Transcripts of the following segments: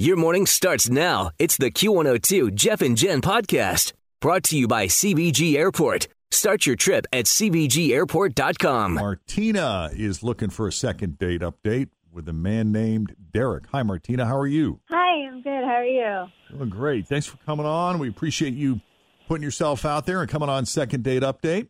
Your morning starts now. It's the Q102 Jeff and Jen podcast brought to you by CVG Airport. Start your trip at CVGAirport.com. Martina is looking for a second date update with a man named Derek. Hi, Martina. How are you? Hi, I'm good. How are you? Doing great. Thanks for coming on. We appreciate you putting yourself out there and coming on second date update.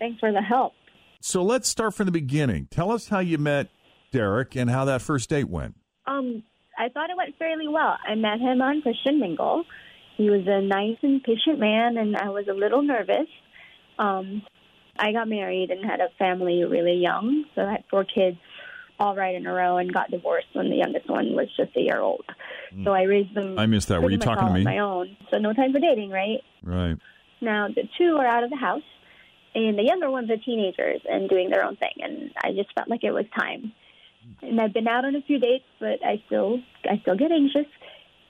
Thanks for the help. So let's start from the beginning. Tell us how you met Derek and how that first date went. Um, I thought it went fairly well. I met him on Christian Mingle. He was a nice and patient man, and I was a little nervous. Um, I got married and had a family really young, so I had four kids all right in a row and got divorced when the youngest one was just a year old. So I raised them. I missed that. Were you talking to me? On my own. So no time for dating, right? Right. Now the two are out of the house, and the younger ones are teenagers and doing their own thing. And I just felt like it was time. And I've been out on a few dates, but I still I still get anxious,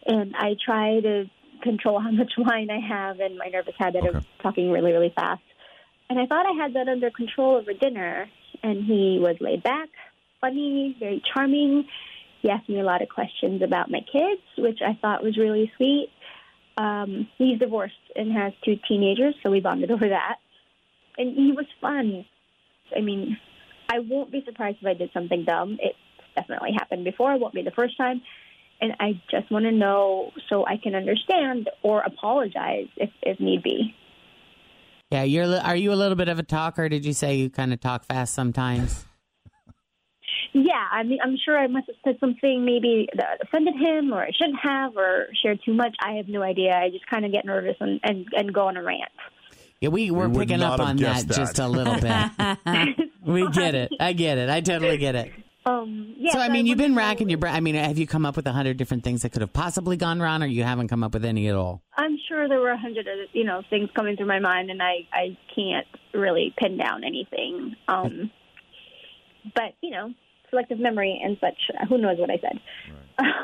and I try to control how much wine I have and my nervous habit of talking really really fast. And I thought I had that under control over dinner. And he was laid back, funny, very charming. He asked me a lot of questions about my kids, which I thought was really sweet. Um, he's divorced and has two teenagers, so we bonded over that. And he was fun. I mean, I won't be surprised if I did something dumb. It's definitely happened before. It won't be the first time. And I just want to know so I can understand or apologize if, if need be. Yeah, you're. li- Are you a little bit of a talker? Did you say you kind of talk fast sometimes? Yeah, I mean, I'm sure I must have said something maybe that offended him, or I shouldn't have, or shared too much. I have no idea. I just kind of get nervous and, and, and go on a rant. Yeah, we we're We picking up on that, that. just a little bit. we get it. I get it. I totally get it. Um, yeah, so I mean, you've been wouldn't racking your brain. I mean, have you come up with a hundred different things that could have possibly gone wrong, or you haven't come up with any at all? I'm sure there were a hundred of you know things coming through my mind, and I I can't really pin down anything. Um, but you know, selective memory and such. Who knows what I said?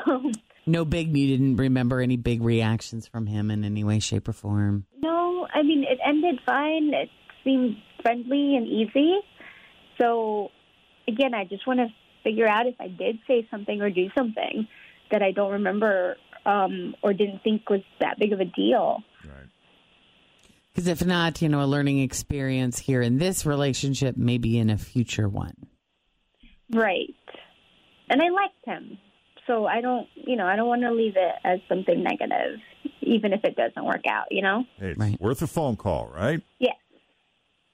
Um, No big. You didn't remember any big reactions from him in any way, shape, or form. no, I mean it ended fine. It seemed friendly and easy. So again, I just want to figure out if I did say something or do something that I don't remember um, or didn't think was that big of a deal. Right. Because if not, you know, a learning experience here in this relationship, maybe in a future one. Right. And I liked him. So I don't, you know, I don't want to leave it as something negative, even if it doesn't work out, you know? Hey, it's Right. worth a phone call, right? Yes.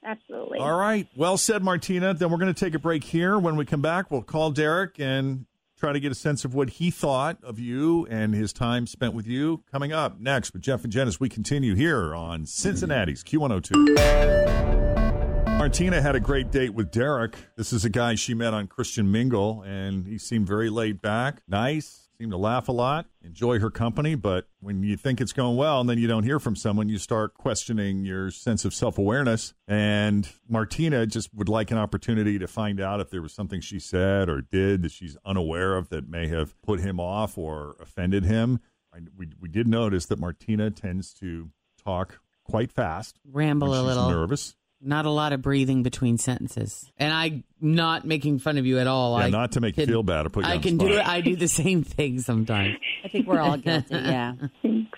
Absolutely. All right. Well said, Martina. Then we're going to take a break here. When we come back, we'll call Derek and try to get a sense of what he thought of you and his time spent with you. Coming up next with Jeff and Jen as we continue here on Cincinnati's Q102. Martina had a great date with Derek. This is a guy she met on Christian Mingle, and he seemed very laid back, nice, seemed to laugh a lot, enjoy her company. But when you think it's going well and then you don't hear from someone, you start questioning your sense of self awareness. And Martina just would like an opportunity to find out if there was something she said or did that she's unaware of that may have put him off or offended him. I, we, we did notice that Martina tends to talk quite fast. Ramble a she's little. nervous. Not a lot of breathing between sentences. And I'm not making fun of you at all. Yeah, I not to make you feel bad or put you I on the can do it. I do the same thing sometimes, I think we're all guilty. Yeah.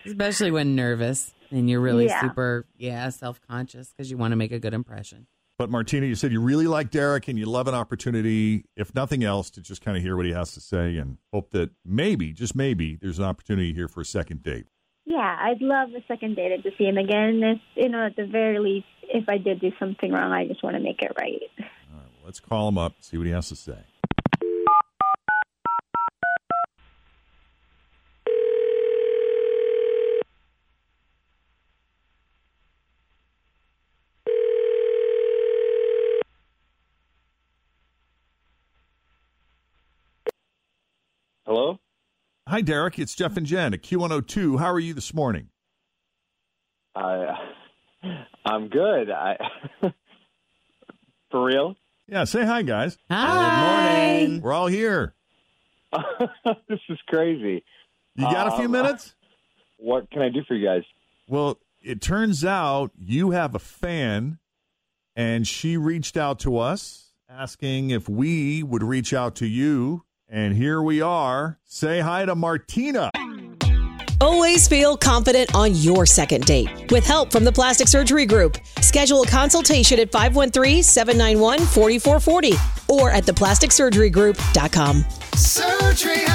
especially when nervous and you're really Yeah. super, yeah, self conscious because you want to make a good impression. But Martina, you said you really like Derek and you love an opportunity, if nothing else, to just kind of hear what he has to say and hope that maybe, just maybe, there's an opportunity here for a second date. Yeah, I'd love a second date to see him again. If you know, at the very least, if I did do something wrong, I just want to make it right. All right, well, let's call him up, see what he has to say. Hi, Derek. It's Jeff and Jen at Q102. How are you this morning? I I'm good. I For real? Yeah, say hi, guys. Hi. Good morning. We're all here. this is crazy. You got a few Um, minutes? What can I do for you guys? Well, it turns out you have a fan, and she reached out to us asking if we would reach out to you. And here we are. Say hi to Martina. Always feel confident on your second date. With help from the Plastic Surgery Group, schedule a consultation at 513-791-4440 or at theplasticsurgerygroup.com. Surgery has an art.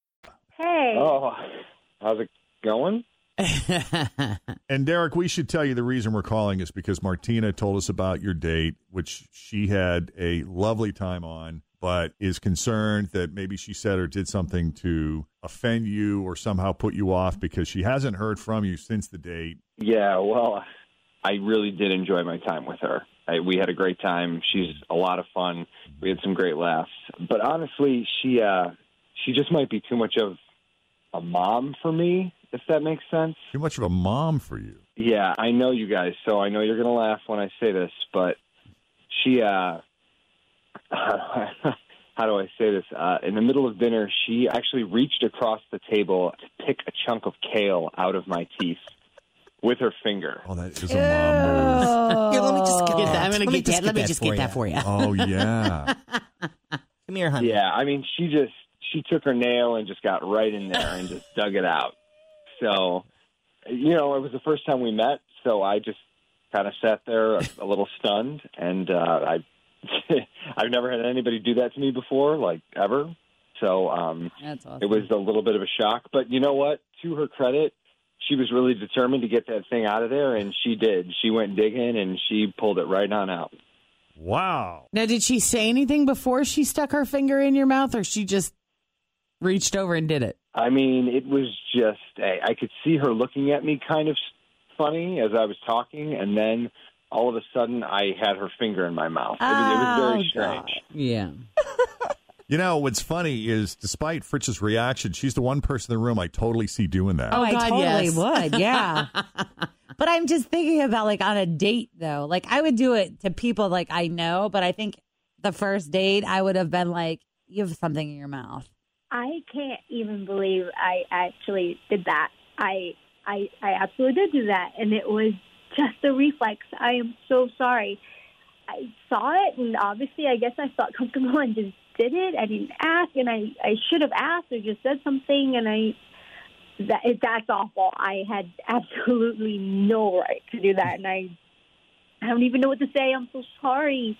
Hey. Oh, how's it going? And Derek, we should tell you the reason we're calling is because Martina told us about your date, which she had a lovely time on, but is concerned that maybe she said or did something to offend you or somehow put you off because she hasn't heard from you since the date. Yeah, well, I really did enjoy my time with her. I, we had a great time. She's a lot of fun. We had some great laughs. But honestly, she uh she just might be too much of a mom for me, if that makes sense. Too much of a mom for you. Yeah, I know you guys, so I know you're going to laugh when I say this, but she uh how do I say this? Uh in the middle of dinner, she actually reached across the table to pick a chunk of kale out of my teeth with her finger. Oh, that is a mom move. Here, let me just get Get that. that. I'm gonna let me get just that. Let me that just for get that for you. Oh, yeah. Come here, honey. Yeah, I mean, she just she took her nail and just got right in there and just dug it out. So, you know, it was the first time we met, so I just kind of sat there a, a little stunned, and uh, I I've never had anybody do that to me before, like ever. So um, That's awesome. it was a little bit of a shock. But you know what? To her credit, she was really determined to get that thing out of there, and she did. She went digging and she pulled it right on out. Wow. Now, did she say anything before she stuck her finger in your mouth, or she just reached over and did it? I mean, it was just I, I could see her looking at me kind of funny as I was talking, and then all of a sudden I had her finger in my mouth. It was, it was Oh, very strange. Yeah. You know, what's funny is despite Fritz's reaction, she's the one person in the room I totally see doing that. Oh, oh I God, totally yes. would. Yeah. but I'm just thinking about like on a date though. Like I would do it to people like I know, but I think the first date I would have been like, you have something in your mouth. I can't even believe I actually did that. I I I absolutely did do that, and it was just a reflex. I am so sorry. I saw it, and obviously, I guess I felt comfortable and just did it. I didn't ask, and I I should have asked or just said something, and I that that's awful. I had absolutely no right to do that, and I I don't even know what to say. I'm so sorry.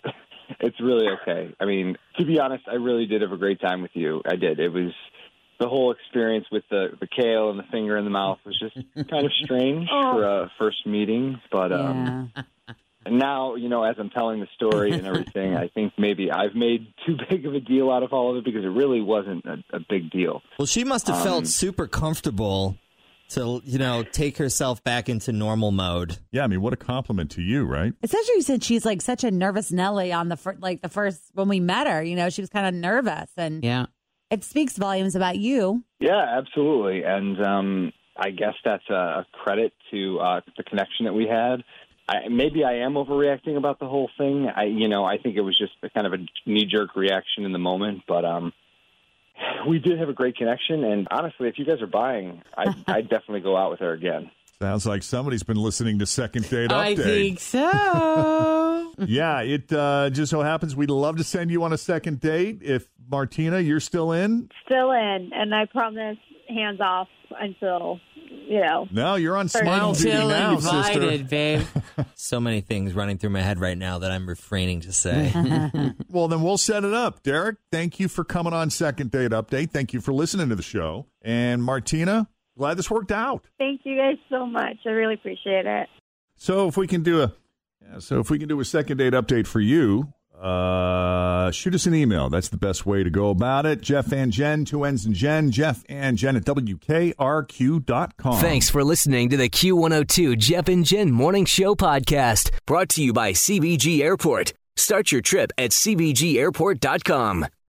It's really okay. I mean, to be honest, I really did have a great time with you. I did. It was the whole experience with the the kale and the finger in the mouth was just kind of strange for a first meeting, but um Yeah. And now, you know, as I'm telling the story and everything, I think maybe I've made too big of a deal out of all of it because it really wasn't a, a big deal. Well, she must have Um, felt super comfortable to, you know, take herself back into normal mode. Yeah, I mean, what a compliment to you, right? Especially since she's like such a nervous Nelly on the fir- like the first when we met her, you know, she was kind of nervous and Yeah. it speaks volumes about you. Yeah, absolutely. And um, I guess that's a credit to uh, the connection that we had. I, maybe I am overreacting about the whole thing. I, you know, I think it was just a kind of a knee jerk reaction in the moment. But um, we did have a great connection. And honestly, if you guys are buying, I I'd definitely go out with her again. Sounds like somebody's been listening to Second Date Update. I think so. yeah, it uh, just so happens we'd love to send you on a second date. If Martina, you're still in. Still in, and I promise hands off until you know. No, you're on smile duty Until now, invited, sister. babe. So many things running through my head right now that I'm refraining to say. Well, then we'll set it up. Derek, thank you for coming on Second Date Update. Thank you for listening to the show. And Martina, glad this worked out. Thank you guys so much. I really appreciate it. So if we can do a, so if we can do a second date update for you, uh, shoot us an email. That's the best way to go about it. Jeff and Jen, two N's and Jen, Jeff and Jen at WKRQ.com. Thanks for listening to the Q102 Jeff and Jen Morning Show podcast, brought to you by CVG Airport. Start your trip at CVGAirport.com.